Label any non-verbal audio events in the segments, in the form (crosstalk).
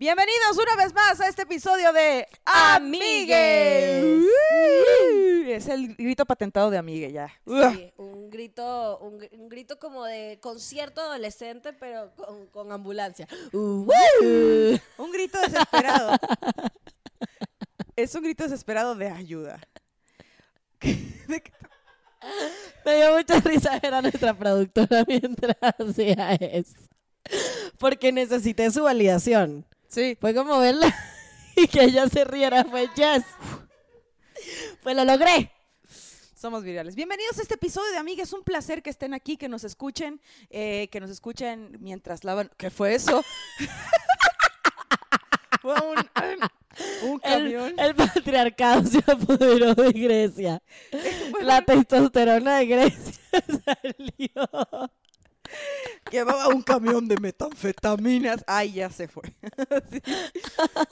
Bienvenidos una vez más a este episodio de Amigues. Es el grito patentado de Amigue ya. Sí, un grito, un, gr- un grito como de concierto adolescente, pero con, con ambulancia. Uh, Un grito desesperado. es un grito desesperado de ayuda. ¿De qué- Me dio mucha risa ver a nuestra productora mientras hacía eso. Porque necesité su validación. Sí. Fue como verla (laughs) y que ella se riera. Fue yes. Pues lo logré. Somos virales. Bienvenidos a este episodio de Amiga. Es un placer que estén aquí, que nos escuchen, eh, que nos escuchen mientras lavan. ¿Qué fue eso? (laughs) fue un, (clears throat) un El, camión. el patriarcado se apoderó de Grecia. (laughs) La testosterona de Grecia salió. Llevaba un camión de metanfetaminas. Ay, ya se fue. (laughs) Sí.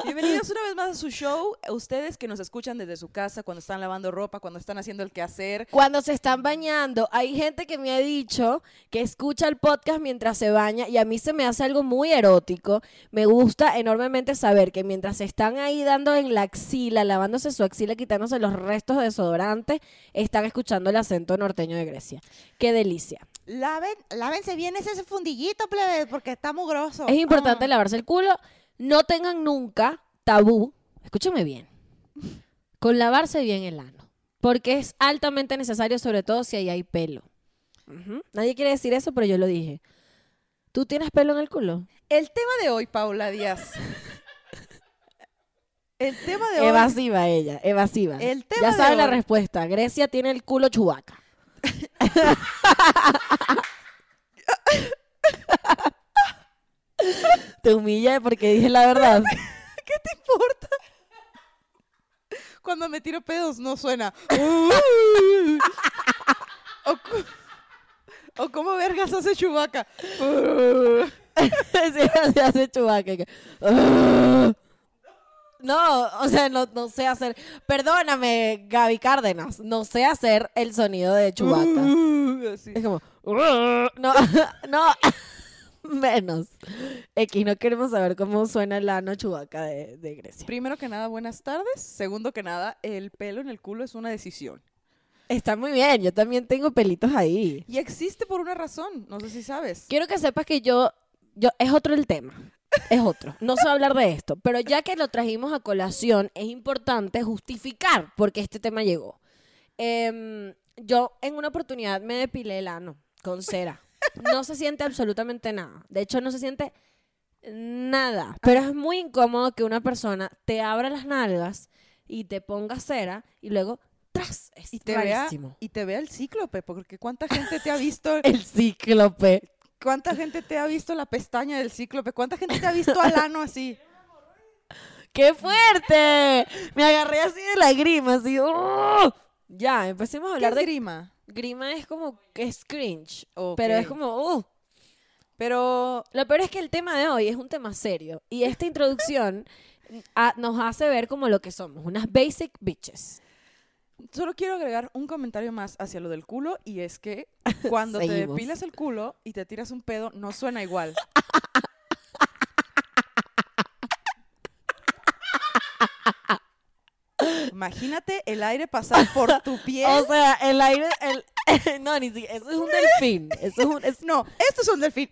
Bienvenidos una vez más a su show. Ustedes que nos escuchan desde su casa, cuando están lavando ropa, cuando están haciendo el quehacer. Cuando se están bañando, hay gente que me ha dicho que escucha el podcast mientras se baña y a mí se me hace algo muy erótico. Me gusta enormemente saber que mientras están ahí dando en la axila, lavándose su axila, quitándose los restos de desodorante, están escuchando el acento norteño de Grecia. Qué delicia. Laven, lávense bien ese fundillito, plebe, porque está mugroso. Es importante Ah. lavarse el culo. No tengan nunca tabú, escúchame bien, con lavarse bien el ano. Porque es altamente necesario, sobre todo si ahí hay pelo. Nadie quiere decir eso, pero yo lo dije. ¿Tú tienes pelo en el culo? El tema de hoy, Paula Díaz. El tema de hoy. Evasiva ella, evasiva. El tema ya sabe la respuesta. Grecia tiene el culo chubaca. (laughs) Te humilla porque dije la verdad. (laughs) ¿Qué te importa? Cuando me tiro pedos no suena. (laughs) o, como vergas hace Chubaca. Sí, hace "Ah". No, o sea, no, no sé hacer. Perdóname, Gaby Cárdenas. No sé hacer el sonido de Chewbacca. Así. Es como. No, (laughs) no. (laughs) Menos. X, no queremos saber cómo suena el ano Chewbacca de, de Grecia. Primero que nada, buenas tardes. Segundo que nada, el pelo en el culo es una decisión. Está muy bien, yo también tengo pelitos ahí. Y existe por una razón. No sé si sabes. Quiero que sepas que yo, yo, es otro el tema. Es otro. No sé hablar de esto. Pero ya que lo trajimos a colación, es importante justificar por qué este tema llegó. Em, yo en una oportunidad me depilé el ano con cera. No se siente absolutamente nada. De hecho, no se siente nada. Pero es muy incómodo que una persona te abra las nalgas y te ponga cera y luego ¡tras! Es Y te, vea, y te vea el cíclope, porque cuánta gente te ha visto, (laughs) El cíclope. Cuánta gente te ha visto la pestaña del cíclope, cuánta gente te ha visto al ano así. ¡Qué fuerte! Me agarré así de la grima, así. ¡oh! Ya, empecemos a ¿Qué hablar es de grima? grima. es como que es cringe, pero es como. ¡uh! Pero Lo peor es que el tema de hoy es un tema serio y esta introducción a- nos hace ver como lo que somos, unas basic bitches. Solo quiero agregar un comentario más hacia lo del culo y es que (laughs) cuando te Seguimos. depilas el culo y te tiras un pedo no suena igual. Imagínate el aire pasar por tu (laughs) piel. O sea, el aire, el, (laughs) no, ni siquiera, eso es un delfín, eso es un, es, no, esto es un delfín.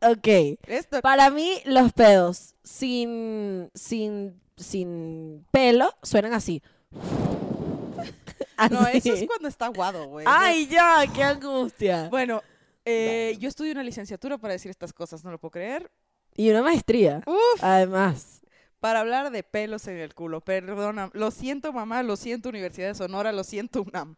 ok. Esto. Para mí, los pedos sin, sin, sin pelo suenan así. (laughs) No, eso es cuando está aguado, güey. ¡Ay, ya! ¡Qué angustia! Bueno, eh, yo estudio una licenciatura para decir estas cosas, no lo puedo creer. Y una maestría, Uf, además. para hablar de pelos en el culo. Perdona, lo siento mamá, lo siento Universidad de Sonora, lo siento UNAM.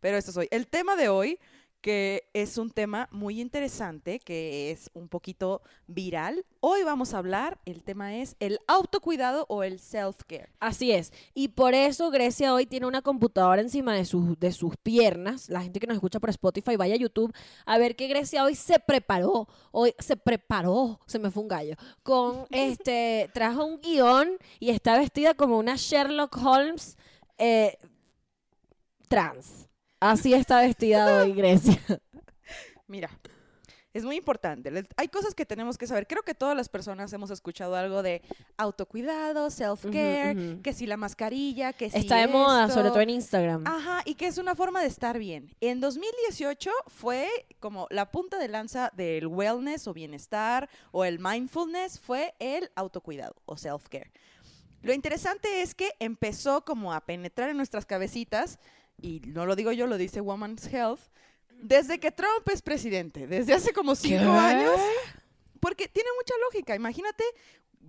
Pero esto soy. El tema de hoy, que es un tema muy interesante, que es un poquito viral. Hoy vamos a hablar, el tema es el autocuidado o el self-care. Así es. Y por eso Grecia hoy tiene una computadora encima de sus, de sus piernas. La gente que nos escucha por Spotify, vaya a YouTube a ver que Grecia hoy se preparó. Hoy se preparó, se me fue un gallo. Con (laughs) este, trajo un guion y está vestida como una Sherlock Holmes eh, trans. Así está vestida hoy Grecia. (laughs) Mira, Es muy importante. Hay cosas que tenemos que saber. Creo que todas las personas hemos escuchado algo de autocuidado, self-care, que si la mascarilla, que si Está de moda, sobre todo en Instagram. Ajá, y que es una forma de estar bien. En 2018 fue como la punta de lanza del wellness o bienestar o el mindfulness fue el autocuidado o self-care. Lo interesante es que empezó como a penetrar en nuestras cabecitas, y no lo digo yo, lo dice Woman's Health, desde que Trump es presidente, desde hace como cinco ¿Qué? años, porque tiene mucha lógica. Imagínate,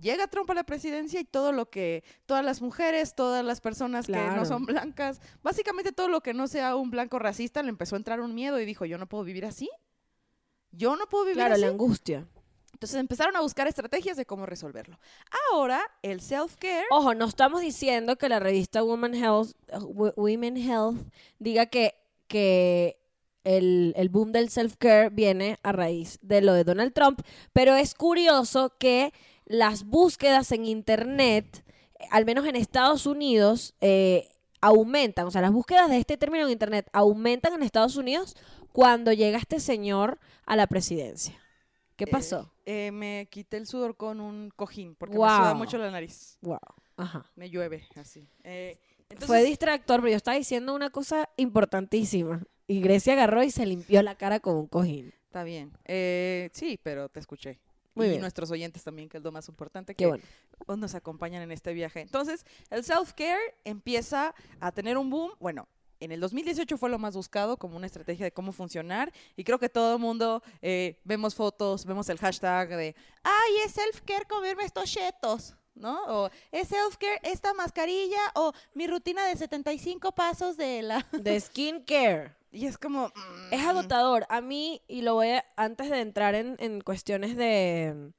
llega Trump a la presidencia y todo lo que, todas las mujeres, todas las personas que no Claro. son blancas, básicamente todo lo que no sea un blanco racista, le empezó a entrar un miedo y dijo, yo no puedo vivir así. Yo no puedo vivir Claro, así. la angustia. Entonces empezaron a buscar estrategias de cómo resolverlo. Ahora, el self-care... Ojo, no estamos diciendo que la revista Woman Health, Women Health diga que, que el, el boom del self-care viene a raíz de lo de Donald Trump, pero es curioso que las búsquedas en Internet, al menos en Estados Unidos, eh, aumentan. O sea, las búsquedas de este término en Internet aumentan en Estados Unidos cuando llega este señor a la presidencia. ¿Qué pasó? Eh, me quité el sudor con un cojín porque me suda mucho la nariz. Wow. Ajá. Me llueve así. Eh, entonces, Fue distractor, pero yo estaba diciendo una cosa importantísima. Y Grecia agarró y se limpió la cara con un cojín. Está bien. Eh, sí, pero te escuché. Muy y bien. nuestros oyentes también, que es lo más importante, que bueno. pues, nos acompañan en este viaje. Entonces, el self-care empieza a tener un boom. Bueno, en el 2018 fue lo más buscado como una estrategia de cómo funcionar. Y creo que todo el mundo eh, vemos fotos, vemos el hashtag de, ay, es self-care comerme estos chetos. ¿No? O es self-care esta mascarilla o mi rutina de 75 pasos de la... (laughs) De skincare. Y es como... mm, Es agotador. A mí, y lo voy a, antes de entrar en, en cuestiones de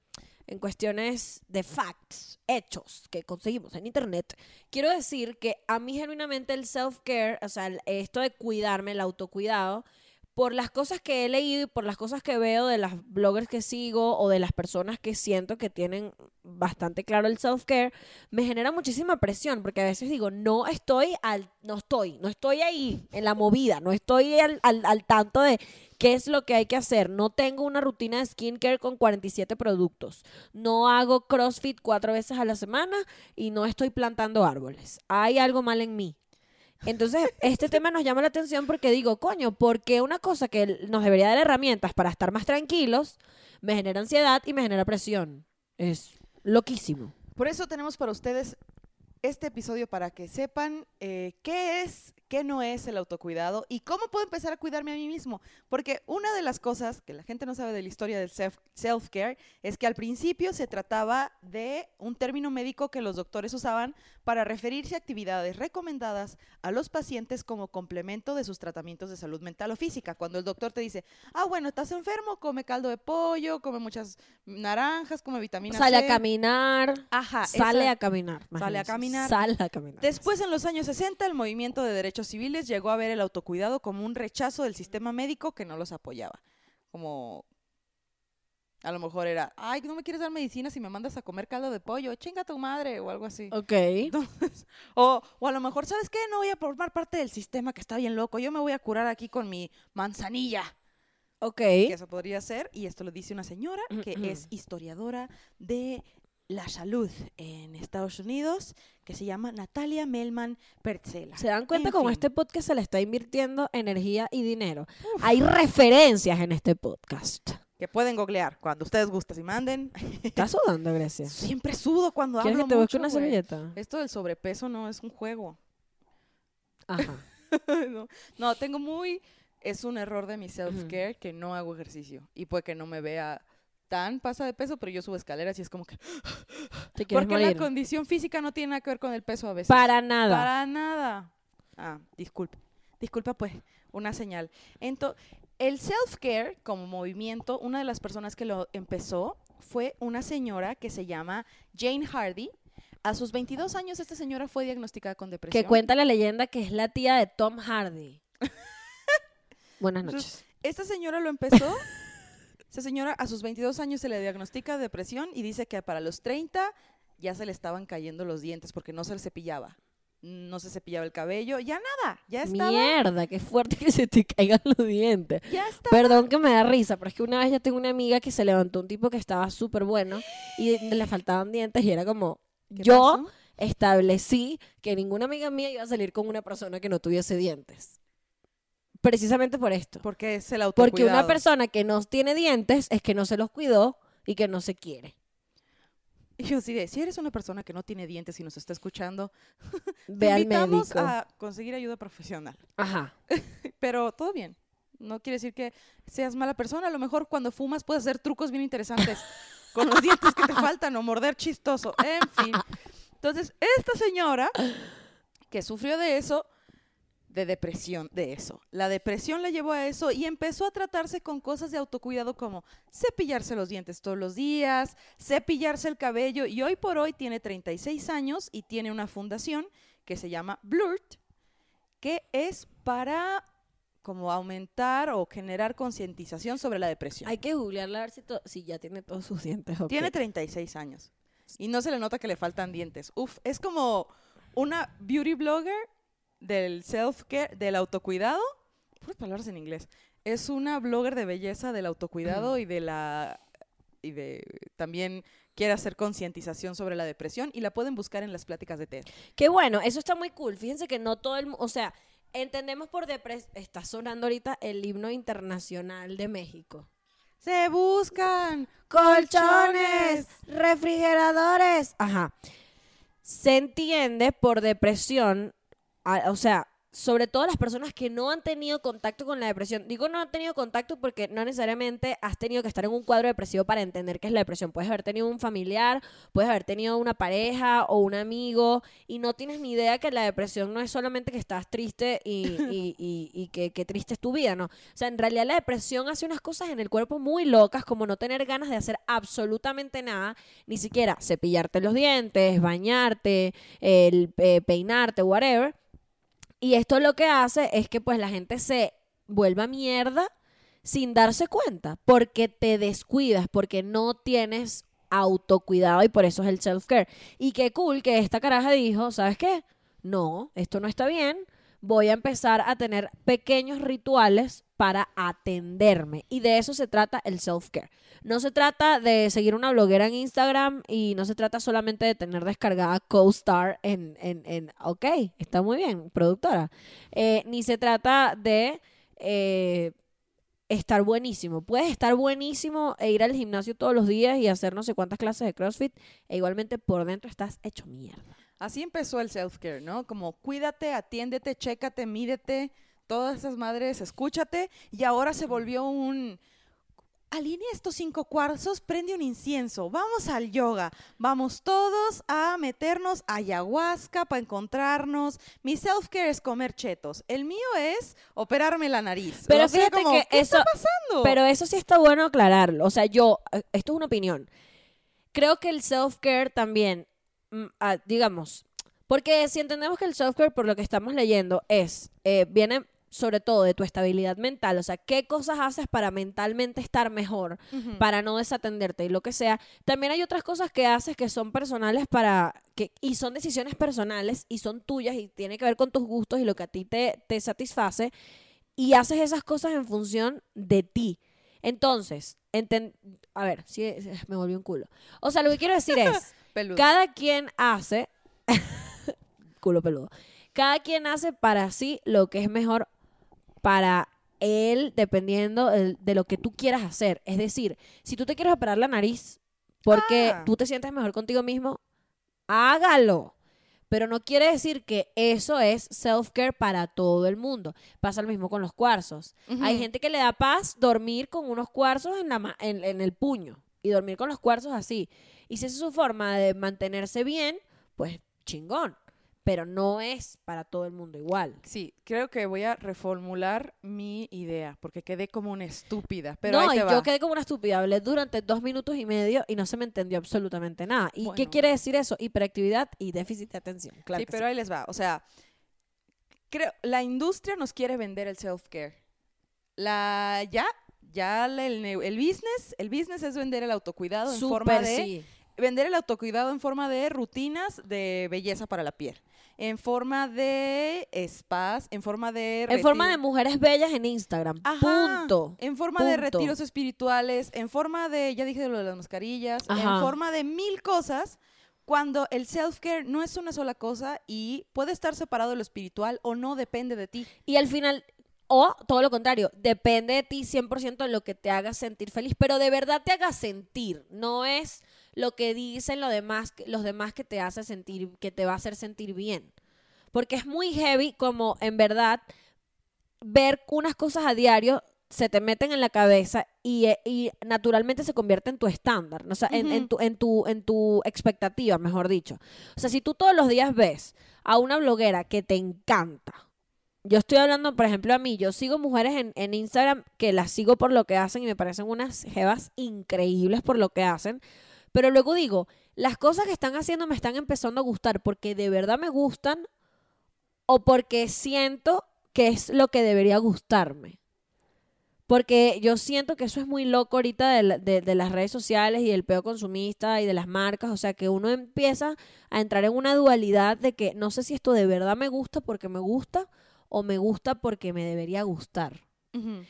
en cuestiones de facts, hechos que conseguimos en internet, quiero decir que a mí genuinamente el self-care, o sea, esto de cuidarme, el autocuidado, por las cosas que he leído y por las cosas que veo de las bloggers que sigo o de las personas que siento que tienen bastante claro el self-care, me genera muchísima presión porque a veces digo, no estoy al, no estoy, no estoy ahí en la movida, no estoy al, al, al tanto de qué es lo que hay que hacer. No tengo una rutina de skincare con 47 productos. No hago CrossFit cuatro veces a la semana y no estoy plantando árboles. Hay algo mal en mí. Entonces, este tema nos llama la atención porque digo, coño, porque una cosa que nos debería dar herramientas para estar más tranquilos me genera ansiedad y me genera presión. Es loquísimo. Por eso tenemos para ustedes este episodio para que sepan eh, qué es, qué no es el autocuidado y cómo puedo empezar a cuidarme a mí mismo. Porque una de las cosas que la gente no sabe de la historia del self- self-care es que al principio se trataba de un término médico que los doctores usaban para referirse a actividades recomendadas a los pacientes como complemento de sus tratamientos de salud mental o física. Cuando el doctor te dice, ah, bueno, estás enfermo, come caldo de pollo, come muchas naranjas, come vitamina Sale C. a caminar. Ajá, Sale esa- a caminar. Sale a caminar. Sale a caminar. Después, en los años 60, el movimiento de derechos civiles llegó a ver el autocuidado como un rechazo del sistema médico que no los apoyaba. Como a lo mejor era, ay, no me quieres dar medicina si me mandas a comer caldo de pollo, chinga tu madre o algo así. Ok. Entonces, o, o a lo mejor, ¿sabes qué? No voy a formar parte del sistema que está bien loco, yo me voy a curar aquí con mi manzanilla. Ok. Que eso podría ser, y esto lo dice una señora que es historiadora de la salud en Estados Unidos, que se llama Natalia Melman Pertzela. ¿Se dan cuenta En cómo fin. este podcast se le está invirtiendo energía y dinero? Hay referencias en este podcast. Que pueden googlear cuando ustedes gusten y manden. ¿Estás sudando, Grecia? Siempre sudo cuando ¿Quieres hablo que te mucho, una servilleta? Esto del sobrepeso no es un juego. Ajá. (laughs) no, no, tengo muy... Es un error de mi self-care que no hago ejercicio. Y puede que no me vea tan pasa de peso, pero yo subo escaleras y es como que... (gasps) ¿Te Porque la condición física no tiene nada que ver con el peso a veces. Para nada. Para nada. Ah, disculpe. Disculpa, pues, una señal. Entonces, el self-care como movimiento, una de las personas que lo empezó fue una señora que se llama Jane Hardy. A sus 22 años, esta señora fue diagnosticada con depresión. Que cuenta la leyenda que es la tía de Tom Hardy. (laughs) Buenas noches. Esta señora lo empezó. (laughs) Esta señora a sus 22 años se le diagnostica depresión y dice que para los 30 ya se le estaban cayendo los dientes porque no se le cepillaba. no se cepillaba el cabello, ya nada, ya estaba, Mierda, qué fuerte que se te caigan los dientes. ya está. Perdón que me da risa, pero es que una vez ya tengo una amiga que se levantó un tipo que estaba súper bueno y le faltaban dientes y era como, ¿Qué yo pasó? establecí que ninguna amiga mía iba a salir con una persona que no tuviese dientes. Precisamente por esto. Porque es el autocuidado. Porque una persona que no tiene dientes es que no se los cuidó y que no se quiere. Y yo sí si eres una persona que no tiene dientes y nos está escuchando, (laughs) Ve te al invitamos médico. a conseguir ayuda profesional. Ajá. (laughs) Pero todo bien. No quiere decir que seas mala persona. A lo mejor cuando fumas puedes hacer trucos bien interesantes (laughs) con los dientes que te faltan o morder chistoso. En fin. Entonces, esta señora que sufrió de eso, de depresión, de eso. La depresión la llevó a eso y empezó a tratarse con cosas de autocuidado como cepillarse los dientes todos los días, cepillarse el cabello y hoy por hoy tiene 36 años y tiene una fundación que se llama Blurt, que es para como aumentar o generar concientización sobre la depresión. Hay que googlearla a ver si, ya tiene todos sus dientes. Tiene 36 años y no se le nota que le faltan dientes. Uf, es como una beauty blogger del self-care, del autocuidado. Puras palabras en inglés. Es una blogger de belleza del autocuidado y de la y de también quiere hacer concientización sobre la depresión y la pueden buscar en las pláticas de TED. Qué bueno, eso está muy cool. Fíjense que no todo el o sea, entendemos por depresión, está sonando ahorita el himno internacional de México. Se buscan Colchones, refrigeradores. Ajá. Se entiende por depresión, a- o sea, sobre todo las personas que no han tenido contacto con la depresión. Digo no han tenido contacto porque no necesariamente has tenido que estar en un cuadro depresivo para entender qué es la depresión. Puedes haber tenido un familiar, puedes haber tenido una pareja o un amigo y no tienes ni idea que la depresión no es solamente que estás triste y, (laughs) y- y- y que, que triste es tu vida, ¿no? O sea, en realidad la depresión hace unas cosas en el cuerpo muy locas como no tener ganas de hacer absolutamente nada, ni siquiera cepillarte los dientes, bañarte, el, eh, peinarte, whatever. Y esto lo que hace es que pues la gente se vuelva mierda sin darse cuenta, porque te descuidas, porque no tienes autocuidado y por eso es el self-care. Y qué cool que esta caraja dijo, ¿sabes qué? No, esto no está bien. Voy a empezar a tener pequeños rituales para atenderme. Y de eso se trata el self-care. No se trata de seguir una bloguera en Instagram y no se trata solamente de tener descargada CoStar en, en, en ok, está muy bien, productora. Eh, ni se trata de eh, estar buenísimo. Puedes estar buenísimo e ir al gimnasio todos los días y hacer no sé cuántas clases de CrossFit e igualmente por dentro estás hecho mierda. Así empezó el self-care, ¿no? Como cuídate, atiéndete, chécate, mídete, todas esas madres, escúchate. Y ahora se volvió un... Alinea estos cinco cuarzos, prende un incienso, vamos al yoga, vamos todos a meternos a ayahuasca para encontrarnos. Mi self-care es comer chetos, el mío es operarme la nariz. Pero O sea, fíjate como, que ¿qué eso- está pasando? Pero eso sí está bueno aclararlo. O sea, yo, eh, esto es una opinión. Creo que el self-care también, mm, ah, digamos, porque si entendemos que el self-care, por lo que estamos leyendo, es, eh, viene sobre todo de tu estabilidad mental, o sea, qué cosas haces para mentalmente estar mejor, para no desatenderte y lo que sea. También hay otras cosas que haces que son personales para que y son decisiones personales y son tuyas y tiene que ver con tus gustos y lo que a ti te, te satisface y haces esas cosas en función de ti. Entonces, enten- a ver, si me volvió un culo. O sea, lo que quiero decir es, (laughs) cada quien hace (laughs) culo peludo. Cada quien hace para sí lo que es mejor para él dependiendo de lo que tú quieras hacer. Es decir, si tú te quieres operar la nariz porque Ah. tú te sientes mejor contigo mismo, hágalo. Pero no quiere decir que eso es self-care para todo el mundo. Pasa lo mismo con los cuarzos. Hay gente que le da paz dormir con unos cuarzos en, la en, en el puño y dormir con los cuarzos así. Y si esa es su forma de mantenerse bien, pues chingón. Pero no es para todo el mundo igual. Sí, creo que voy a reformular mi idea, porque quedé como una estúpida. Pero no, ahí y yo quedé como una estúpida. Hablé durante dos minutos y medio y no se me entendió absolutamente nada. ¿Y qué quiere decir eso? Hiperactividad y déficit de atención. Claro sí, pero ahí les va. O sea, creo, la industria nos quiere vender el self-care. La, ya, ya el, ne- el business, el business es vender el autocuidado en forma de sí. Vender el autocuidado en forma de rutinas de belleza para la piel, en forma de spas, en forma de... En forma de mujeres bellas en Instagram. Ajá, Punto. En forma de retiros espirituales, en forma de, ya dije lo de las mascarillas, Ajá. en forma de mil cosas, cuando el self-care no es una sola cosa y puede estar separado de lo espiritual o no, depende de ti. Y al final, o todo lo contrario, depende de ti 100% de lo que te haga sentir feliz, pero de verdad te haga sentir, no es lo que dicen los demás, los demás que te hace sentir, que te va a hacer sentir bien. Porque es muy heavy como en verdad ver unas cosas a diario se te meten en la cabeza y, eh, y naturalmente se convierte en tu estándar, o sea, en, tu, en, tu, en tu expectativa, mejor dicho. O sea, si tú todos los días ves a una bloguera que te encanta, yo estoy hablando, por ejemplo, a mí, yo sigo mujeres en, en Instagram que las sigo por lo que hacen y me parecen unas jevas increíbles por lo que hacen, pero luego digo, las cosas que están haciendo me están empezando a gustar porque de verdad me gustan o porque siento que es lo que debería gustarme. Porque yo siento que eso es muy loco ahorita de, la- de- de las redes sociales y del peo consumista y de las marcas. O sea, que uno empieza a entrar en una dualidad de que no sé si esto de verdad me gusta porque me gusta o me gusta porque me debería gustar.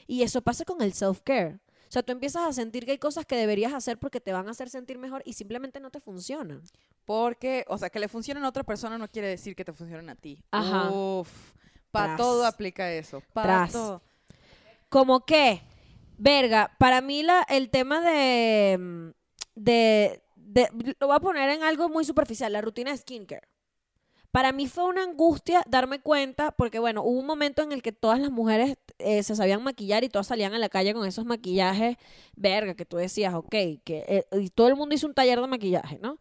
Y eso pasa con el self-care. O sea, tú empiezas a sentir que hay cosas que deberías hacer porque te van a hacer sentir mejor y simplemente no te funcionan. Porque, o sea, que le funcionen a otra persona no quiere decir que te funcionen a ti. Ajá. Uf, para todo aplica eso. Para todo. Como que, verga, para mí la, el tema de, mm, de, de- Lo voy a poner en algo muy superficial, la rutina de skincare. Para mí fue una angustia darme cuenta, porque bueno, hubo un momento en el que todas las mujeres eh, se sabían maquillar y todas salían a la calle con esos maquillajes, verga, que tú decías, ok, que eh, y todo el mundo hizo un taller de maquillaje, ¿no?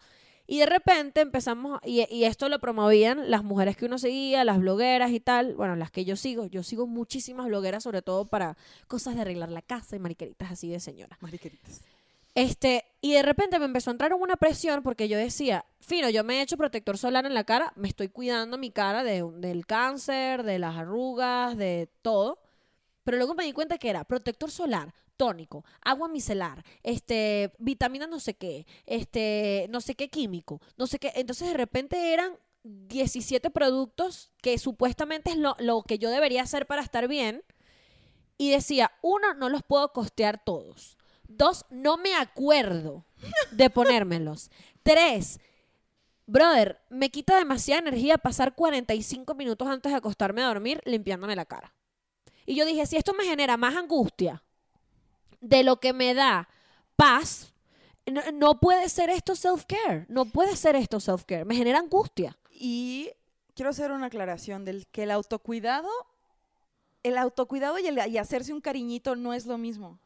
Y de repente empezamos, y, y esto lo promovían las mujeres que uno seguía, las blogueras y tal, bueno, las que yo sigo, yo sigo muchísimas blogueras, sobre todo para cosas de arreglar la casa y mariqueritas así de señora. Mariqueritas. Este, y de repente me empezó a entrar una presión porque yo decía, fino, yo me he hecho protector solar en la cara, me estoy cuidando mi cara de, del cáncer, de las arrugas, de todo. Pero luego me di cuenta que era protector solar, tónico, agua micelar, este, vitamina no sé qué, este, no sé qué químico, no sé qué. Entonces de repente eran 17 productos que supuestamente es lo, lo que yo debería hacer para estar bien. Y decía, uno, no los puedo costear todos. Dos, no me acuerdo de ponérmelos. Tres, brother, me quita demasiada energía pasar 45 minutos antes de acostarme a dormir limpiándome la cara. Y yo dije, si esto me genera más angustia de lo que me da paz, no, no puede ser esto self-care. No puede ser esto self-care. Me genera angustia. Y quiero hacer una aclaración del que el autocuidado, el autocuidado y, el, y hacerse un cariñito no es lo mismo.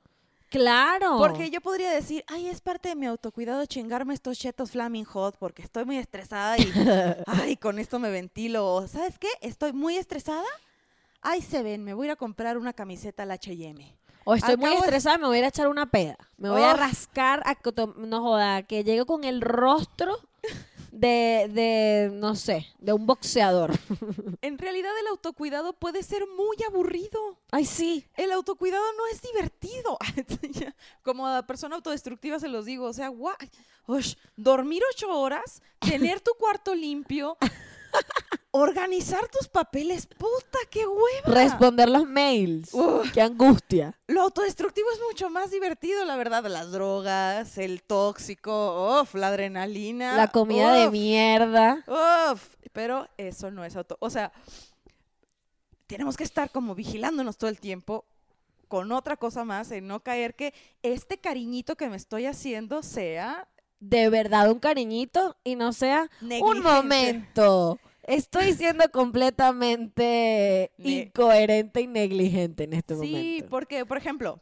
Claro. Porque yo podría decir, ay, es parte de mi autocuidado chingarme estos chetos flaming hot porque estoy muy estresada y, (laughs) ay, con esto me ventilo. O, ¿sabes qué? Estoy muy estresada. Ay, se ven, me voy a ir a comprar una camiseta al H&M. O estoy muy de- estresada, me voy a ir a echar una peda. Me voy a Uf. rascar, a no joda, que llegue con el rostro de, de, no sé, de un boxeador. (laughs) En realidad el autocuidado puede ser muy aburrido. Ay, sí. El autocuidado no es divertido. (laughs) Como a persona autodestructiva se los digo. O sea, guay. Ush, dormir ocho horas, tener tu cuarto limpio, organizar tus papeles. Puta, qué hueva. Responder los mails. Uf. Qué angustia. Lo autodestructivo es mucho más divertido, la verdad. Las drogas, el tóxico, uf, la adrenalina. La comida de mierda. uf. Pero eso no es auto. O sea, tenemos que estar como vigilándonos todo el tiempo con otra cosa más, en no caer que este cariñito que me estoy haciendo sea De verdad, un cariñito y no sea un Negligente. momento. Estoy siendo completamente Ne- incoherente y negligente en este Sí, momento. porque, por ejemplo,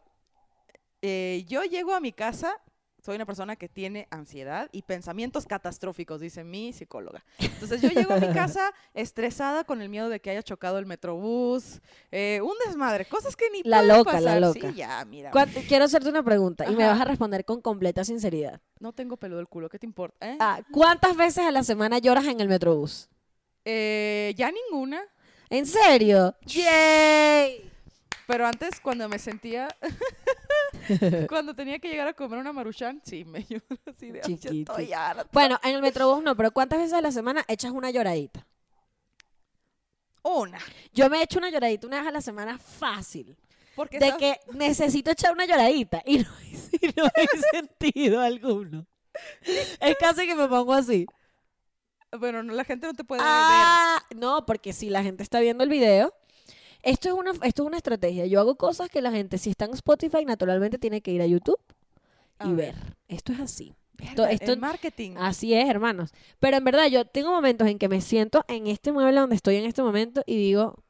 eh, yo llego a mi casa, soy una persona que tiene ansiedad y pensamientos catastróficos, dice mi psicóloga. Entonces yo llego a mi casa (laughs) estresada con el miedo de que haya chocado el metrobús, eh, un desmadre, cosas que ni La pueden loca, la pasar. loca. Sí, ya, mira, ¿Cuánto- Quiero hacerte una pregunta y me vas a responder con completa sinceridad. no tengo pelo del culo, ¿qué te importa? eh? Ah, ¿Cuántas veces a la semana lloras en el metrobús? Eh, ya ninguna, ¿En serio? ¡Yay! pero antes cuando me sentía, (laughs) Cuando tenía que llegar a comer una maruchan, sí, me (laughs) lloro así de, "Ay, ya Chiquito. estoy harta". Bueno, en el Metrobús no, pero ¿cuántas veces a la semana echas una lloradita? Una. Yo me echo una lloradita una vez a la semana fácil. Porque De que necesito echar una lloradita y no, (laughs) y no hay sentido alguno. Es casi que me pongo así. Bueno, no, la gente no te puede Ah, no, porque si la gente está viendo el video, esto es una esto es una estrategia. Yo hago cosas que la gente si está en Spotify naturalmente tiene que ir a YouTube A y ver. ver. Esto es así. ver. Esto, esto el marketing. así es, hermanos. Pero en verdad yo tengo momentos en que me siento en este mueble donde estoy en este momento y digo,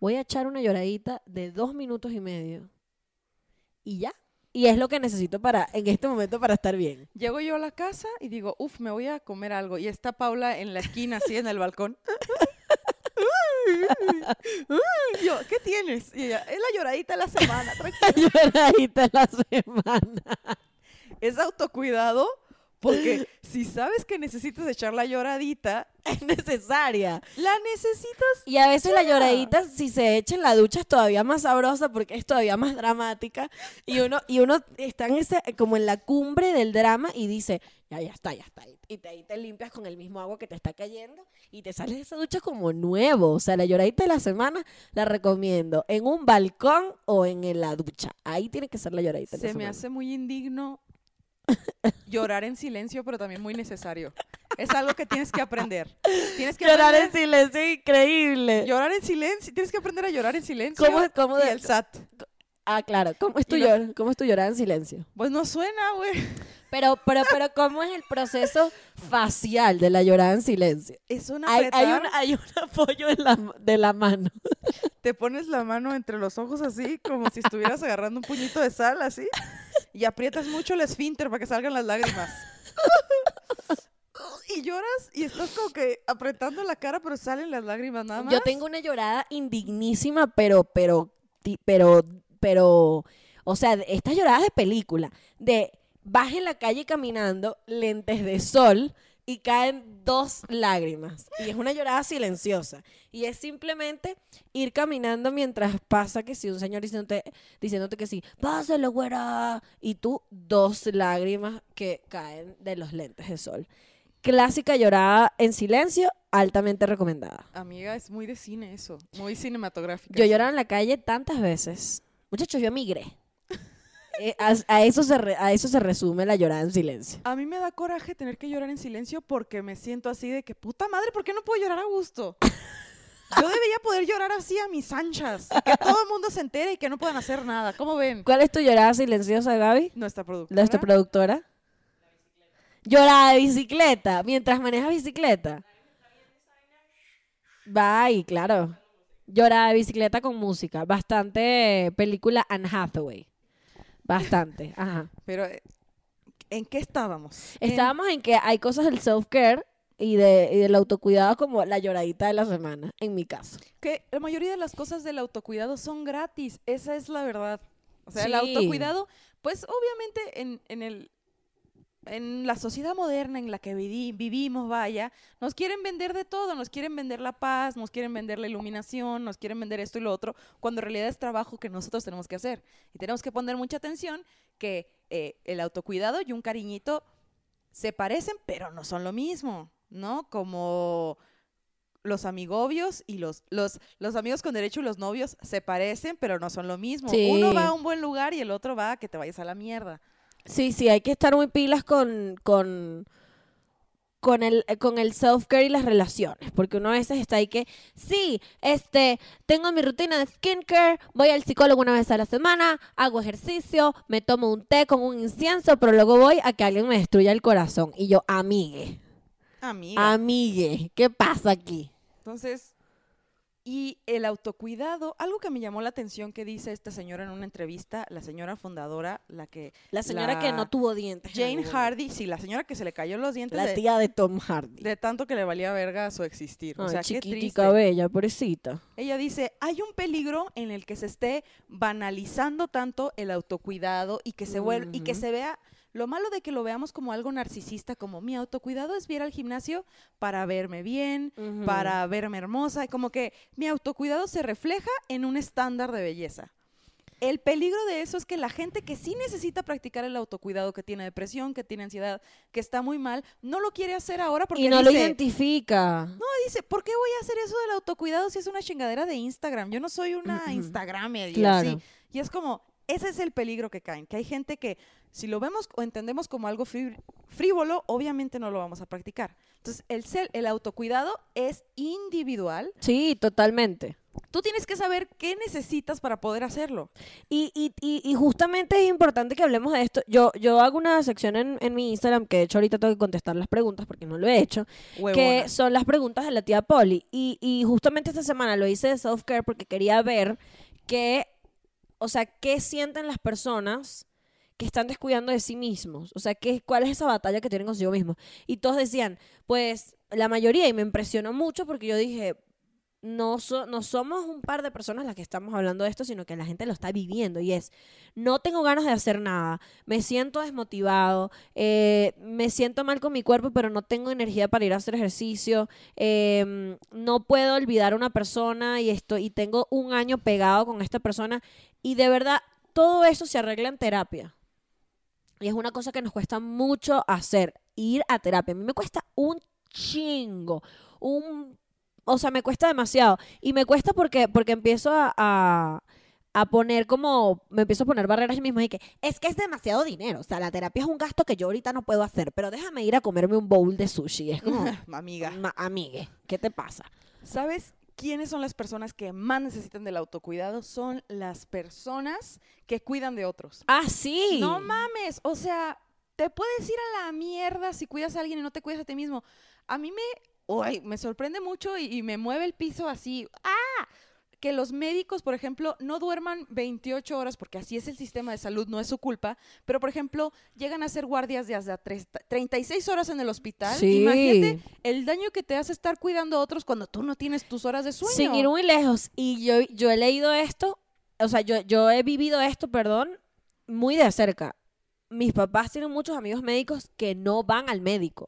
voy a echar una lloradita de dos minutos y medio y ya. Y es lo que necesito para en este momento para estar bien. Llego yo a la casa y digo, uff, me voy a comer algo. Y está Paula en la esquina, así en el balcón. (laughs) Yo, ¿qué tienes? Y ella, es la lloradita de la semana, (laughs) tranquila. Lloradita la semana. Es autocuidado porque (gasps) si sabes que necesitas echar la lloradita, (laughs) Es necesaria. la necesitas. Y a veces la Ya. lloradita, si se echa en la ducha, es todavía más sabrosa porque es todavía más dramática. Y uno, y uno está en ese, como en la cumbre del drama y dice, ya, ya está, ya está. Y te, ahí te limpias con el mismo agua que te está cayendo y te sales de esa ducha como nuevo. O sea, la lloradita de la semana la recomiendo en un balcón o en la ducha. Ahí tiene que ser la lloradita de la Se me semana. hace muy indigno llorar en silencio, pero también muy necesario. Es algo que tienes que aprender. Tienes que Llorar en aprender- silencio, increíble. Llorar en silencio. Tienes que aprender a llorar en silencio. ¿Cómo, cómo y de- el SAT. Ah, claro. ¿Cómo es tu, Y los- llor- ¿Cómo es tu llorar en silencio? Pues no suena, güey. Pero, pero, pero, ¿cómo es el proceso facial de la llorada en silencio? Es un Hay, hay, un, hay un apoyo en la, de la mano. Te pones la mano entre los ojos así, como si estuvieras agarrando un puñito de sal, así. Y aprietas mucho el esfínter para que salgan las lágrimas. (laughs) Y lloras y estás como que apretando la cara, pero salen las lágrimas nada más. Yo tengo una llorada indignísima, pero, pero, pero, pero, o sea, estas lloradas de película, de vas en la calle caminando, lentes de sol, y caen dos lágrimas. Y es una llorada silenciosa. Y es simplemente ir caminando mientras pasa que si un señor diciéndote, diciéndote que sí, pásalo, güera. Y tú, dos lágrimas que caen de los lentes de sol. Clásica llorada en silencio, altamente recomendada. Amiga, es muy de cine eso. Muy cinematográfico. Yo he llorado en la calle tantas veces. Muchachos, yo migré. Eh, a, a eso se re- a eso se resume la llorada en silencio. A mí me da coraje tener que llorar en silencio porque me siento así de que, puta madre, ¿por qué no puedo llorar a gusto? Yo debería poder llorar así a mis anchas. Que todo el mundo se entere y que no puedan hacer nada. ¿Cómo ven? ¿Cuál es tu llorada silenciosa, Gaby? Nuestra productora. Nuestra productora. Llorada de bicicleta, mientras manejas bicicleta. Bye, claro. Llorada de bicicleta con música. Bastante película Anne Hathaway. Bastante, (laughs) ajá. Pero, eh, ¿en qué estábamos? Estábamos en que hay cosas del self-care y, de, y del autocuidado como la lloradita de la semana, en mi caso. que la mayoría de las cosas del autocuidado son gratis. Esa es la verdad. O sea, el autocuidado, pues obviamente en, en el en la sociedad moderna en la que vivi- vivimos, vaya, nos quieren vender de todo, nos quieren vender la paz, nos quieren vender la iluminación, nos quieren vender esto y lo otro, cuando en realidad es trabajo que nosotros tenemos que hacer. Y tenemos que poner mucha atención que eh, el autocuidado y un cariñito se parecen, pero no son lo mismo, ¿no? Como los amigobios y los, los, los amigos con derecho y los novios se parecen, pero no son lo mismo. Sí. Uno va a un buen lugar y el otro va a que te vayas a la mierda. Sí, sí, hay que estar muy pilas con, con, con el, eh, con el self-care y las relaciones, porque uno a veces está ahí que, sí, este, tengo mi rutina de skincare, voy al psicólogo una vez a la semana, hago ejercicio, me tomo un té con un incienso, pero luego voy a que alguien me destruya el corazón. Y yo, amigue, Amiga. amigue, ¿qué pasa aquí? Entonces, y el autocuidado, algo que me llamó la atención que dice esta señora en una entrevista, la señora fundadora, la que... La señora que no tuvo dientes. en Jane. Hardy, sí, la señora que se le cayó los dientes La de, tía de Tom Hardy. de tanto que le valía verga su existir. o sea, qué chiquitica triste. bella, pobrecita. Ella dice, hay un peligro en el que se esté banalizando tanto el autocuidado y que se vuel- y que se vea lo malo de que lo veamos como algo narcisista, como mi autocuidado es ir al gimnasio para verme bien, para verme hermosa, y como que mi autocuidado se refleja en un estándar de belleza. el peligro de eso es que la gente que sí necesita practicar el autocuidado, que tiene depresión, que tiene ansiedad, que está muy mal, no lo quiere hacer ahora porque y no lo identifica. no, dice, ¿por qué voy a hacer eso del autocuidado si es una chingadera de Instagram? Yo no soy una. Instagramer y Claro. así. Y es como, ese es el peligro que caen, que hay gente que si lo vemos o entendemos como algo frí- frívolo, obviamente no lo vamos a practicar. Entonces, el, ser, el autocuidado es individual. Sí, totalmente. Tú tienes que saber qué necesitas para poder hacerlo. Y, y, y, y justamente es importante que hablemos de esto. Yo, yo hago una sección en, en mi Instagram, que de hecho ahorita tengo que contestar las preguntas porque no lo he hecho, que Huevona. son las preguntas de la tía Polly. Y, y justamente esta semana lo hice de self-care porque quería ver qué, o sea, qué sienten las personas que están descuidando de sí mismos. O sea, qué, cuál es esa batalla que tienen consigo mismos. Y todos decían, pues la mayoría, y me impresionó mucho porque yo dije, no, so- no somos un par de personas las que estamos hablando de esto, sino que la gente lo está viviendo y es, no tengo ganas de hacer nada, me siento desmotivado, eh, me siento mal con mi cuerpo, pero no tengo energía para ir a hacer ejercicio, em, no puedo olvidar a una persona y, esto, y tengo un año pegado con esta persona y de verdad todo eso se arregla en terapia. Y es una cosa que nos cuesta mucho hacer, ir a terapia. A mí me cuesta un chingo, un o sea, me cuesta demasiado. Y me cuesta porque, porque empiezo a, a, a poner como, me empiezo a poner barreras yo misma y que es que es demasiado dinero. O sea, la terapia es un gasto que yo ahorita no puedo hacer, pero déjame ir a comerme un bowl de sushi. Es como, (laughs) Amiga. "Ma- amigue, ¿qué te pasa? ¿Sabes quiénes son las personas que más necesitan del autocuidado? Son las personas que cuidan de otros. Ah, sí. No mames, o sea, te puedes ir a la mierda si cuidas a alguien y no te cuidas a ti mismo. A mí me, me sorprende mucho y, y me mueve el piso así. ¡Ah! Que los médicos, por ejemplo, no duerman 28 horas, porque así es el sistema de salud, no es su culpa, pero por ejemplo, llegan a hacer guardias de hasta tres- 36 horas en el hospital. Sí. Imagínate el daño que te hace estar cuidando a otros cuando tú no tienes tus horas de sueño. Sin ir muy lejos. Y yo, yo he leído esto, o sea, yo, yo he vivido esto, perdón, muy de cerca. Mis papás tienen muchos amigos médicos que no van al médico,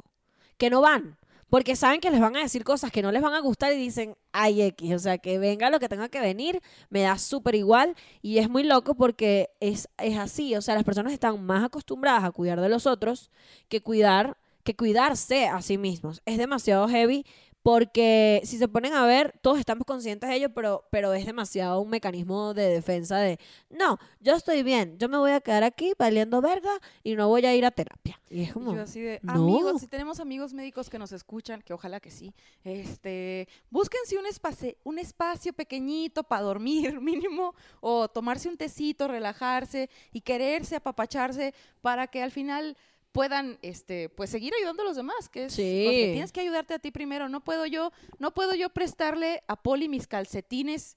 que no van, porque saben que les van a decir cosas que no les van a gustar y dicen, ay X, o sea, que venga lo que tenga que venir, me da súper igual y es muy loco porque es, es así, o sea, las personas están más acostumbradas a cuidar de los otros que cuidar que cuidarse a sí mismos. Es demasiado heavy porque si se ponen a ver, todos estamos conscientes de ello, pero, pero es demasiado un mecanismo de defensa de, no, yo estoy bien, yo me voy a quedar aquí valiendo verga y no voy a ir a terapia. Y es Y como, yo así de, no. amigos, si tenemos amigos médicos que nos escuchan, que ojalá que sí, este, búsquense un espacio, un espacio pequeñito para dormir (laughs) mínimo, o tomarse un tecito, relajarse y quererse, apapacharse, para que al final puedan, este, pues seguir ayudando a los demás, que es Sí. porque tienes que ayudarte a ti primero. No puedo yo, no puedo yo prestarle a Poli mis calcetines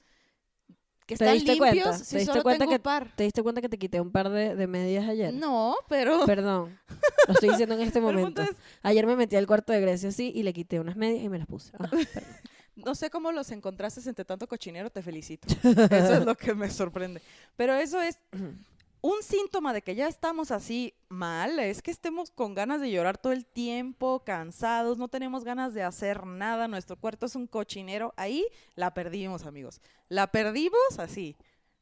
que ¿Te están diste limpios cuenta? si ¿Te diste solo cuenta tengo que un par. ¿te diste cuenta que te quité un par de, de medias ayer? No, pero (laughs) Perdón, lo estoy diciendo en este momento. es, Ayer me metí al cuarto de Grecia así y le quité unas medias y me las puse. Ah. (laughs) No sé cómo los encontraste entre tanto cochinero, te felicito. Eso es lo que me sorprende. Pero eso es un síntoma de que ya estamos así mal, es que estemos con ganas de llorar todo el tiempo, cansados, no tenemos ganas de hacer nada, nuestro cuarto es un cochinero. Ahí la perdimos, amigos. La perdimos así.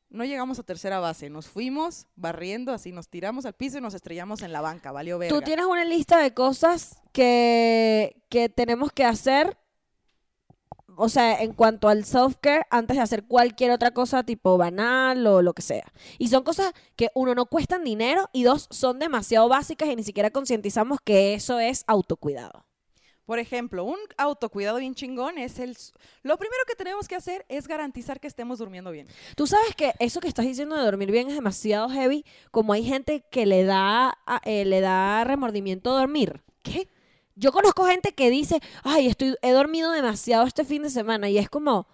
No llegamos a tercera base, nos fuimos barriendo, así nos tiramos al piso y nos estrellamos en la banca, valió verga. Tú tienes una lista de cosas que, que tenemos que hacer, o sea, en cuanto al self-care, antes de hacer cualquier otra cosa tipo banal o lo que sea. Y son cosas que, uno, no cuestan dinero y dos, son demasiado básicas y ni siquiera concientizamos que eso es autocuidado. Por ejemplo, un autocuidado bien chingón es el... Lo primero que tenemos que hacer es garantizar que estemos durmiendo bien. Tú sabes que eso que estás diciendo de dormir bien es demasiado heavy, como hay gente que le da, eh, le da remordimiento dormir. ¿Qué? Yo conozco gente que dice, ay, estoy, he dormido demasiado este fin de semana y es como,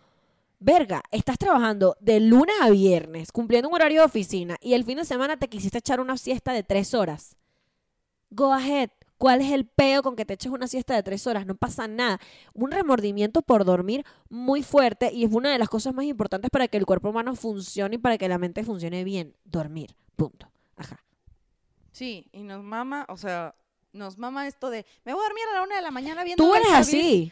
verga, estás trabajando de lunes a viernes, cumpliendo un horario de oficina y el fin de semana te quisiste echar una siesta de tres horas. Go ahead. ¿Cuál es el peo con que te eches una siesta de tres horas? No pasa nada. Un remordimiento por dormir muy fuerte y es una de las cosas más importantes para que el cuerpo humano funcione y para que la mente funcione bien. Dormir. Punto. Ajá. Sí, y nos mama, o sea, nos mama esto de, me voy a dormir a la una de la mañana viendo... Tú eres service". así.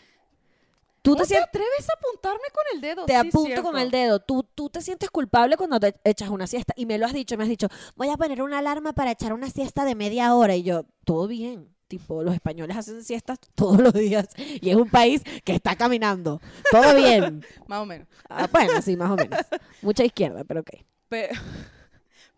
Tú ¿Cómo te atreves a apuntarme con el dedo? te Sí, apunto con el dedo. Tú, tú te sientes culpable cuando te echas una siesta. Y me lo has dicho, me has dicho, voy a poner una alarma para echar una siesta de media hora. Y yo, todo bien. Tipo, los españoles hacen siestas todos los días. Y es un país que está caminando. Todo bien. (laughs) Más o menos. Ah, bueno, sí, más o menos. Mucha izquierda, pero ok. Pe- (laughs)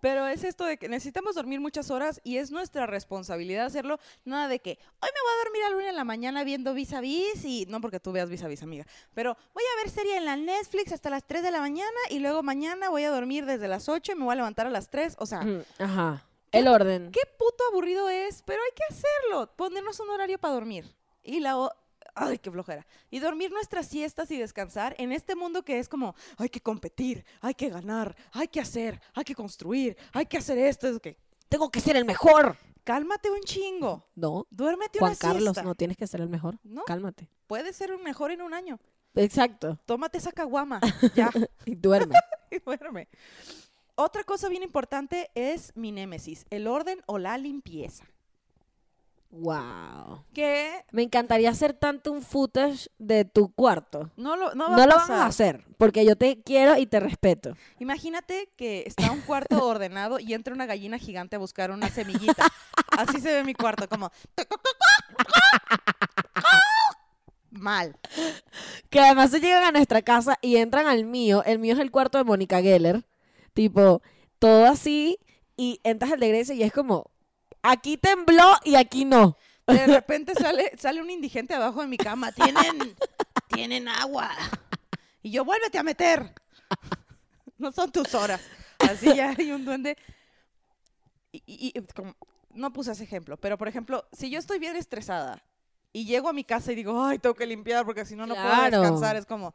Pero es esto de que necesitamos dormir muchas horas y es nuestra responsabilidad hacerlo. Nada de que hoy me voy a dormir a la una de la mañana viendo vis a vis y no porque tú veas vis a vis, amiga, pero voy a ver serie en la Netflix hasta las 3 de la mañana y luego mañana voy a dormir desde las 8 y me voy a levantar a las 3. O sea, Mm, Ajá. El orden. qué puto aburrido es, pero hay que hacerlo. Ponernos un horario para dormir. Y la... Ay, qué flojera. Y dormir nuestras siestas y descansar en este mundo que es como, hay que competir, hay que ganar, hay que hacer, hay que construir, hay que hacer esto. Es que, Tengo que ser el mejor. cálmate un chingo. No, Duérmete Juan una Carlos, siesta. no tienes que ser el mejor. No. Cálmate. Puedes ser un mejor en un año. Exacto. Tómate esa caguama. (laughs) ya. Y duerme. (laughs) y duerme. Otra cosa bien importante es mi némesis, el orden o la limpieza. Wow. Que Me encantaría hacer tanto un footage de tu cuarto. no lo, no No, lo vamos a hacer, porque yo te quiero y te respeto. Imagínate que está un cuarto (laughs) ordenado y entra una gallina gigante a buscar una semillita. (laughs) Así se ve mi cuarto, como... Mal. Que además se llegan a nuestra casa y entran al mío. El mío es el cuarto de Mónica Geller. Tipo, todo así. Y entras al de Grecia y es como, aquí tembló y aquí no. De repente sale, sale un indigente abajo de mi cama. Tienen, (laughs) tienen agua. Y yo, vuélvete a meter. No son tus horas. Así ya hay un duende. Y, y- y como- no puse ese ejemplo, pero por ejemplo, si yo estoy bien estresada y llego a mi casa y digo, ay, tengo que limpiar porque si no, no puedo descansar, es como,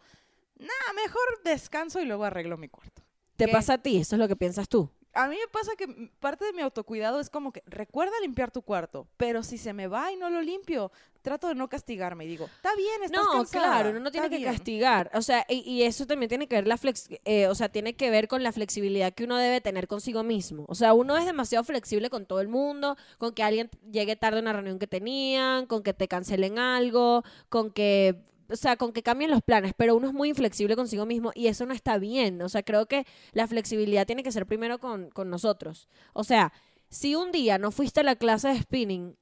nah, mejor descanso y luego arreglo mi cuarto. ¿Te ¿Qué? pasa a ti? Eso es lo que piensas tú. A mí me pasa que parte de mi autocuidado es como que recuerda limpiar tu cuarto, pero si se me va y no lo limpio, trato de no castigarme y digo, está bien, estás No, cansada, claro, uno no tiene que bien". castigar. O sea, y, y eso también tiene que ver la flex, eh, o sea, tiene que ver con la flexibilidad que uno debe tener consigo mismo. O sea, uno es demasiado flexible con todo el mundo, con que alguien llegue tarde a una reunión que tenían, con que te cancelen algo, con que o sea, con que cambien los planes, pero uno es muy inflexible consigo mismo y eso no está bien. O sea, creo que la flexibilidad tiene que ser primero con, nosotros. O sea, si un día no fuiste a la clase de spinning,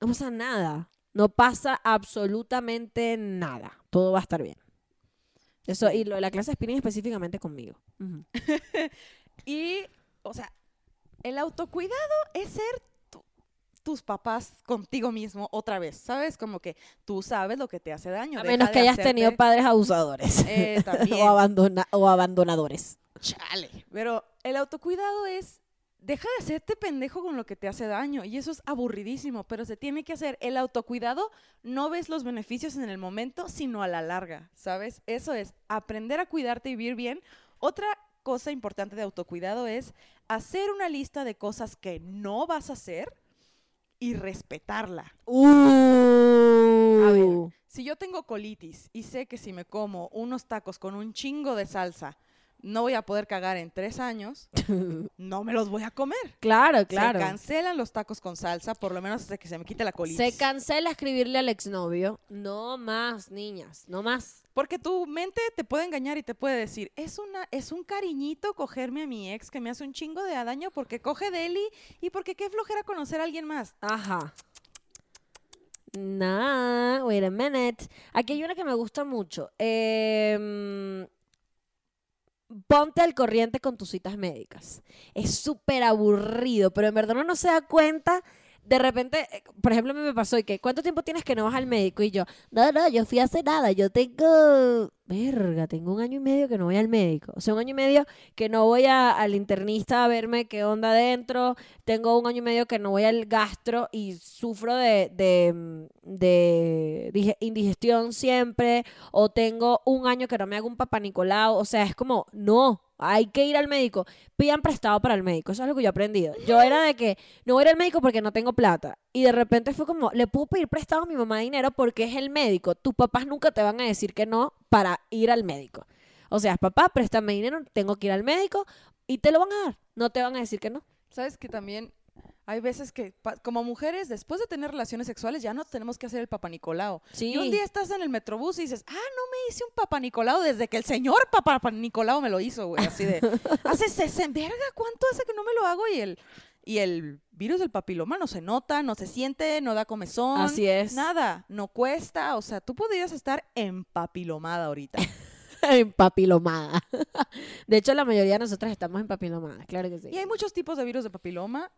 no pasa nada. No pasa absolutamente nada. Todo va a estar bien. Eso, y lo de la clase de spinning específicamente conmigo. Ujú. (laughs) Y, o sea, el autocuidado es ser tus papás contigo mismo otra vez, ¿sabes? Como que tú sabes lo que te hace daño. A menos que hayas hacerte- tenido padres abusadores. Eh, (laughs) o, abandona o abandonadores. Chale. Pero el autocuidado es, deja de hacerte pendejo con lo que te hace daño. Y eso es aburridísimo, pero se tiene que hacer. El autocuidado no ves los beneficios en el momento, sino a la larga, ¿sabes? Eso es, aprender a cuidarte y vivir bien. Otra cosa importante de autocuidado es hacer una lista de cosas que no vas a hacer y respetarla. A ver, Uh. si yo tengo colitis y sé que si me como unos tacos con un chingo de salsa, no voy a poder cagar en tres años, (laughs) no me los voy a comer. claro, claro. Se cancelan los tacos con salsa, por lo menos hasta que se me quite la colitis. Se cancela escribirle al exnovio. No más, niñas. No más. Porque tu mente te puede engañar y te puede decir, es, una, es un cariñito cogerme a mi ex que me hace un chingo de daño porque coge de él y, porque qué flojera conocer a alguien más. Ajá. Nah, wait a minute. Aquí hay una que me gusta mucho. Em, ponte al corriente con tus citas médicas. Es súper aburrido, pero en verdad uno no se da cuenta. De repente, eh, por ejemplo, me pasó y que, ¿cuánto tiempo tienes que no vas al médico? Y yo, no, no, yo fui hace nada, yo tengo, verga, tengo un año y medio que no voy al médico. O sea, un año y medio que no voy a- al internista a verme qué onda adentro, tengo un año y medio que no voy al gastro y sufro de, de, de dige- indigestión siempre, o tengo un año que no me hago un papá Nicolau, o sea, es como, no, hay que ir al médico, pidan prestado para el médico, eso es lo que yo he aprendido. Yo era de que no voy a ir al médico porque no tengo plata, y de repente fue como, le puedo pedir prestado a mi mamá dinero porque es el médico, tus papás nunca te van a decir que no para ir al médico. O sea, papá, préstame dinero, tengo que ir al médico y te lo van a dar, no te van a decir que no. ¿Sabes que también Hay veces que, como mujeres, después de tener relaciones sexuales, ya no tenemos que hacer el Papa Nicolau. Sí. Y un día estás en el metrobús y dices, ah, no me hice un Papa Nicolau desde que el señor Papa Nicolau me lo hizo, güey. Así de, (laughs) hace 60, verga, ¿cuánto hace que no me lo hago? Y el, y el virus del papiloma no se nota, no se siente, no da comezón. Así es. Nada, no cuesta. O sea, tú podrías estar empapilomada ahorita. (laughs) Empapilomada. (laughs) De hecho, la mayoría de nosotras estamos empapilomadas, claro que sí. Y hay muchos tipos de virus de papiloma.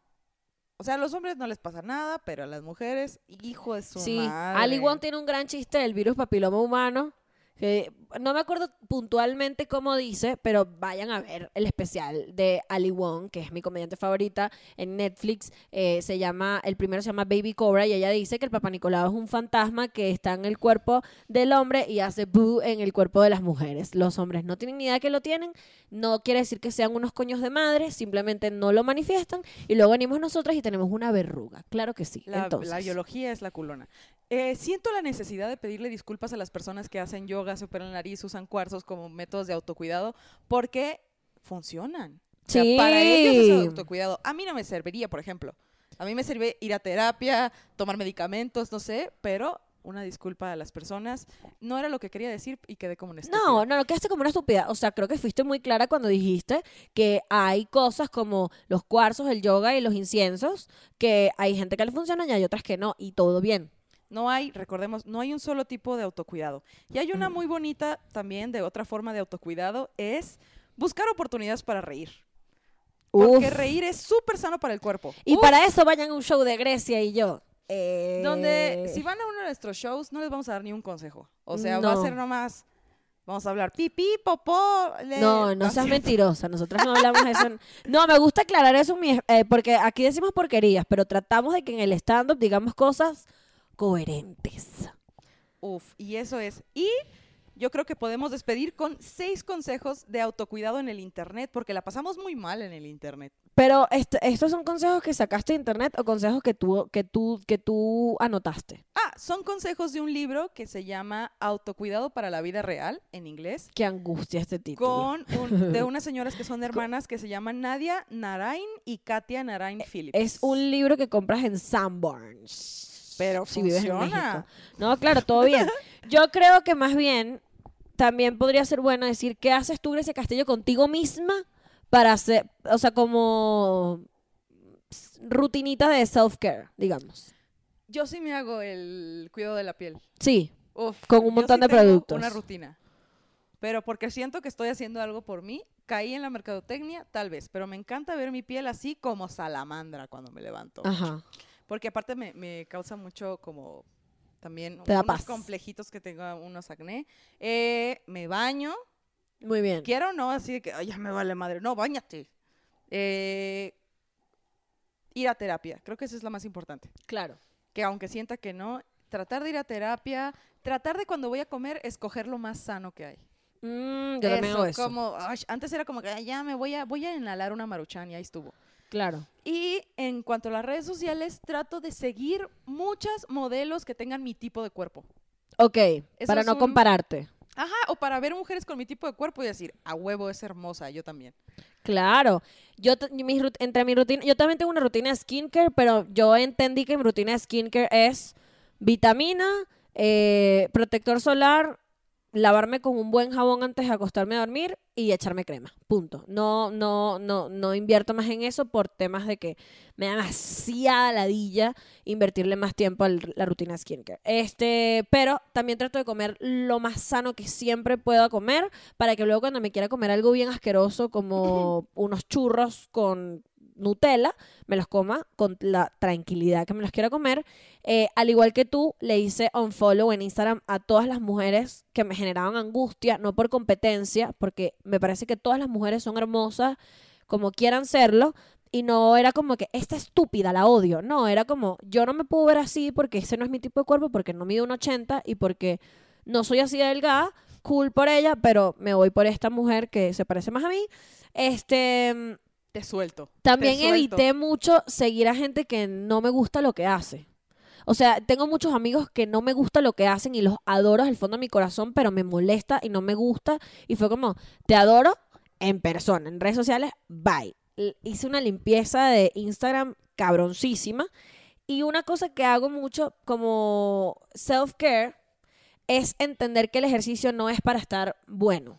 O sea, a los hombres no les pasa nada, pero a las mujeres, hijo de su Sí, madre. Ali Wong tiene un gran chiste del virus papiloma humano. No me acuerdo puntualmente cómo dice, pero vayan a ver el especial de Ali Wong, que es mi comediante favorita en Netflix. Eh, se llama, el primero se llama Baby Cobra y ella dice que el Papá Nicolau es un fantasma que está en el cuerpo del hombre y hace boo en el cuerpo de las mujeres. Los hombres no tienen ni idea que lo tienen, no quiere decir que sean unos coños de madre, simplemente no lo manifiestan y luego venimos nosotras y tenemos una verruga. Claro que sí. La, Entonces, la biología es la culona. Eh, siento la necesidad de pedirle disculpas a las personas que hacen yoga, se operan la nariz, usan cuarzos como métodos de autocuidado, porque funcionan. O sea, Sí. para ellos es autocuidado. A mí no me serviría, por ejemplo. A mí me sirve ir a terapia, tomar medicamentos, no sé, pero una disculpa a las personas. No era lo que quería decir y quedé como un estúpida. No, no, no quedaste como una estúpida. O sea, creo que fuiste muy clara cuando dijiste que hay cosas como los cuarzos, el yoga y los inciensos, que hay gente que le funcionan y hay otras que no, y todo bien. No hay, recordemos, no hay un solo tipo de autocuidado. Y hay una Mm. muy bonita también de otra forma de autocuidado, es buscar oportunidades para reír. Porque Uf. reír es súper sano para el cuerpo. Y Uf, para eso vayan a un show de Grecia y yo. Eh, Donde si van a uno de nuestros shows, no les vamos a dar ni un consejo. O sea, va a No. ser nomás, vamos a hablar pipí, popó. le- No, no seas mentirosa. Nosotras no hablamos eso. (laughs) No, me gusta aclarar eso, eh, porque aquí decimos porquerías, pero tratamos de que en el stand-up digamos cosas coherentes. Uf, y eso es. Y yo creo que podemos despedir con seis consejos de autocuidado en el Internet, porque la pasamos muy mal en el Internet. Pero estos son consejos que sacaste de internet o consejos que tú, que tú, que tú anotaste. Ah, son consejos de un libro que se llama Autocuidado para la vida real, en inglés, Qué angustia este título. con un- de (laughs) unas señoras que son hermanas que se llaman Nadia Narain y Katia Narain Phillips. Es un libro que compras en Sanborns. Pero si vives en funciona. México. No, claro, todo bien. (laughs) Yo creo que más bien también podría ser bueno decir qué haces tú, Grecia Castillo, contigo misma para hacer, o sea, como rutinita de self-care, digamos. Yo sí me hago el cuidado de la piel. Sí, Uf, Con un yo montón sí de productos. Una rutina. Pero porque siento que estoy haciendo algo por mí, caí en la mercadotecnia, tal vez. Pero me encanta ver mi piel así como salamandra cuando me levanto. ajá. Porque aparte me, me causa mucho como también Te da unos paz. complejitos que tengo, unos acné. Eh, me baño, Muy bien. quiero no, así de que "Ay, ya me vale madre. No, bañate. Eh, ir a terapia, creo que eso es lo más importante. Claro. Que aunque sienta que no, tratar de ir a terapia, tratar de cuando voy a comer, escoger lo más sano que hay. Mm, yo también hago eso. como, ay, antes era como que "Ay, ya me voy a, voy a inhalar una maruchan y ahí estuvo. Claro. Y en cuanto a las redes sociales, trato de seguir muchas modelos que tengan mi tipo de cuerpo. Ok, Eso para no un- compararte. Ajá, o para ver mujeres con mi tipo de cuerpo y decir, a huevo es hermosa, yo también. Claro. Yo mi entre mi rutina, yo también tengo una rutina de skincare, pero yo entendí que mi rutina de skincare es vitamina, eh, protector solar, lavarme con un buen jabón antes de acostarme a dormir y echarme crema. Punto. No, no, no, no invierto más en eso por temas de que me da demasiada ladilla invertirle más tiempo a la rutina de skincare. Este, pero también trato de comer lo más sano que siempre pueda comer para que luego cuando me quiera comer algo bien asqueroso como unos churros con Nutella, me los coma con la tranquilidad que me los quiera comer. Eh, al igual que tú, le hice unfollow en Instagram a todas las mujeres que me generaban angustia, no por competencia, porque me parece que todas las mujeres son hermosas como quieran serlo. Y no era como que esta estúpida la odio. No, era como yo no me puedo ver así porque ese no es mi tipo de cuerpo, porque no mido un 80 y porque no soy así de delgada. Cool por ella, pero me voy por esta mujer que se parece más a mí. Este. Te suelto. También Te suelto. evité mucho seguir a gente que no me gusta lo que hace. O sea, tengo muchos amigos que no me gusta lo que hacen y los adoro al fondo de mi corazón, pero me molesta y no me gusta. Y fue como, te adoro en persona, en redes sociales, bye. hice una limpieza de Instagram cabroncísima. Y una cosa que hago mucho como self-care es entender que el ejercicio no es para estar bueno.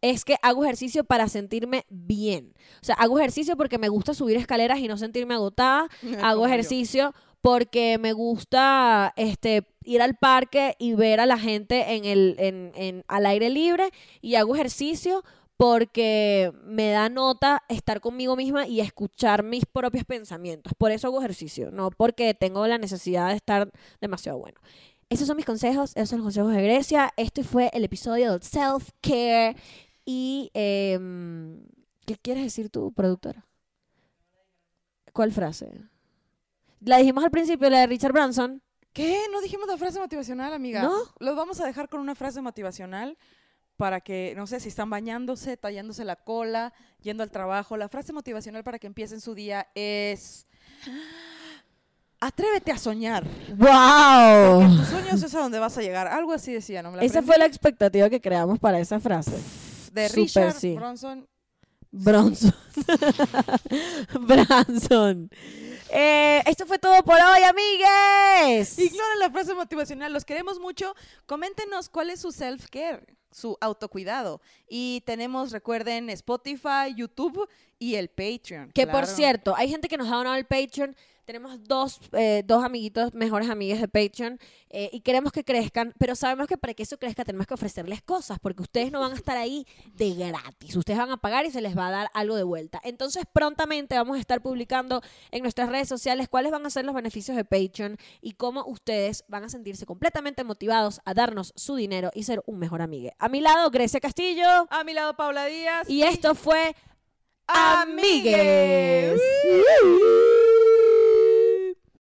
Es que hago ejercicio para sentirme bien. O sea, hago ejercicio porque me gusta subir escaleras y no sentirme agotada. (laughs) hago ejercicio porque me gusta este ir al parque y ver a la gente en el en, en- al aire libre y hago ejercicio porque me da nota estar conmigo misma y escuchar mis propios pensamientos. Por eso hago ejercicio, no porque tengo la necesidad de estar demasiado bueno. Esos son mis consejos, esos son los consejos de Grecia. Este fue el episodio del self-care. Y, em, ¿qué quieres decir tú, productora? ¿Cuál frase? La dijimos al principio, la de Richard Branson. ¿Qué? ¿No dijimos la frase motivacional, amiga? ¿No? Los vamos a dejar con una frase motivacional para que, no sé, si están bañándose, tallándose la cola, yendo al trabajo. La frase motivacional para que empiecen su día es... Atrévete a soñar. ¡Wow! Tus sueños es a donde vas a llegar. Algo así decía, ¿no? Me la Esa aprendí fue la expectativa que creamos para esa frase. de Súper, Richard sí. Bronson. Bronson. (laughs) Branson. Eh, esto fue todo por hoy, amigues. Ignoren la frase motivacional, los queremos mucho. Coméntenos cuál es su self-care, su autocuidado. Y tenemos, recuerden, Spotify, YouTube y el Patreon. Que por cierto, hay gente que nos ha donado el Patreon. Tenemos dos, eh, dos amiguitos, mejores amigas de Patreon, eh, y queremos que crezcan, pero sabemos que para que eso crezca tenemos que ofrecerles cosas, porque ustedes no van a estar ahí de gratis. Ustedes van a pagar y se les va a dar algo de vuelta. Entonces, prontamente vamos a estar publicando en nuestras redes sociales cuáles van a ser los beneficios de Patreon y cómo ustedes van a sentirse completamente motivados a darnos su dinero y ser un mejor amigue. A mi lado, Grecia Castillo. A mi lado, Paula Díaz. Y esto fue Amigues.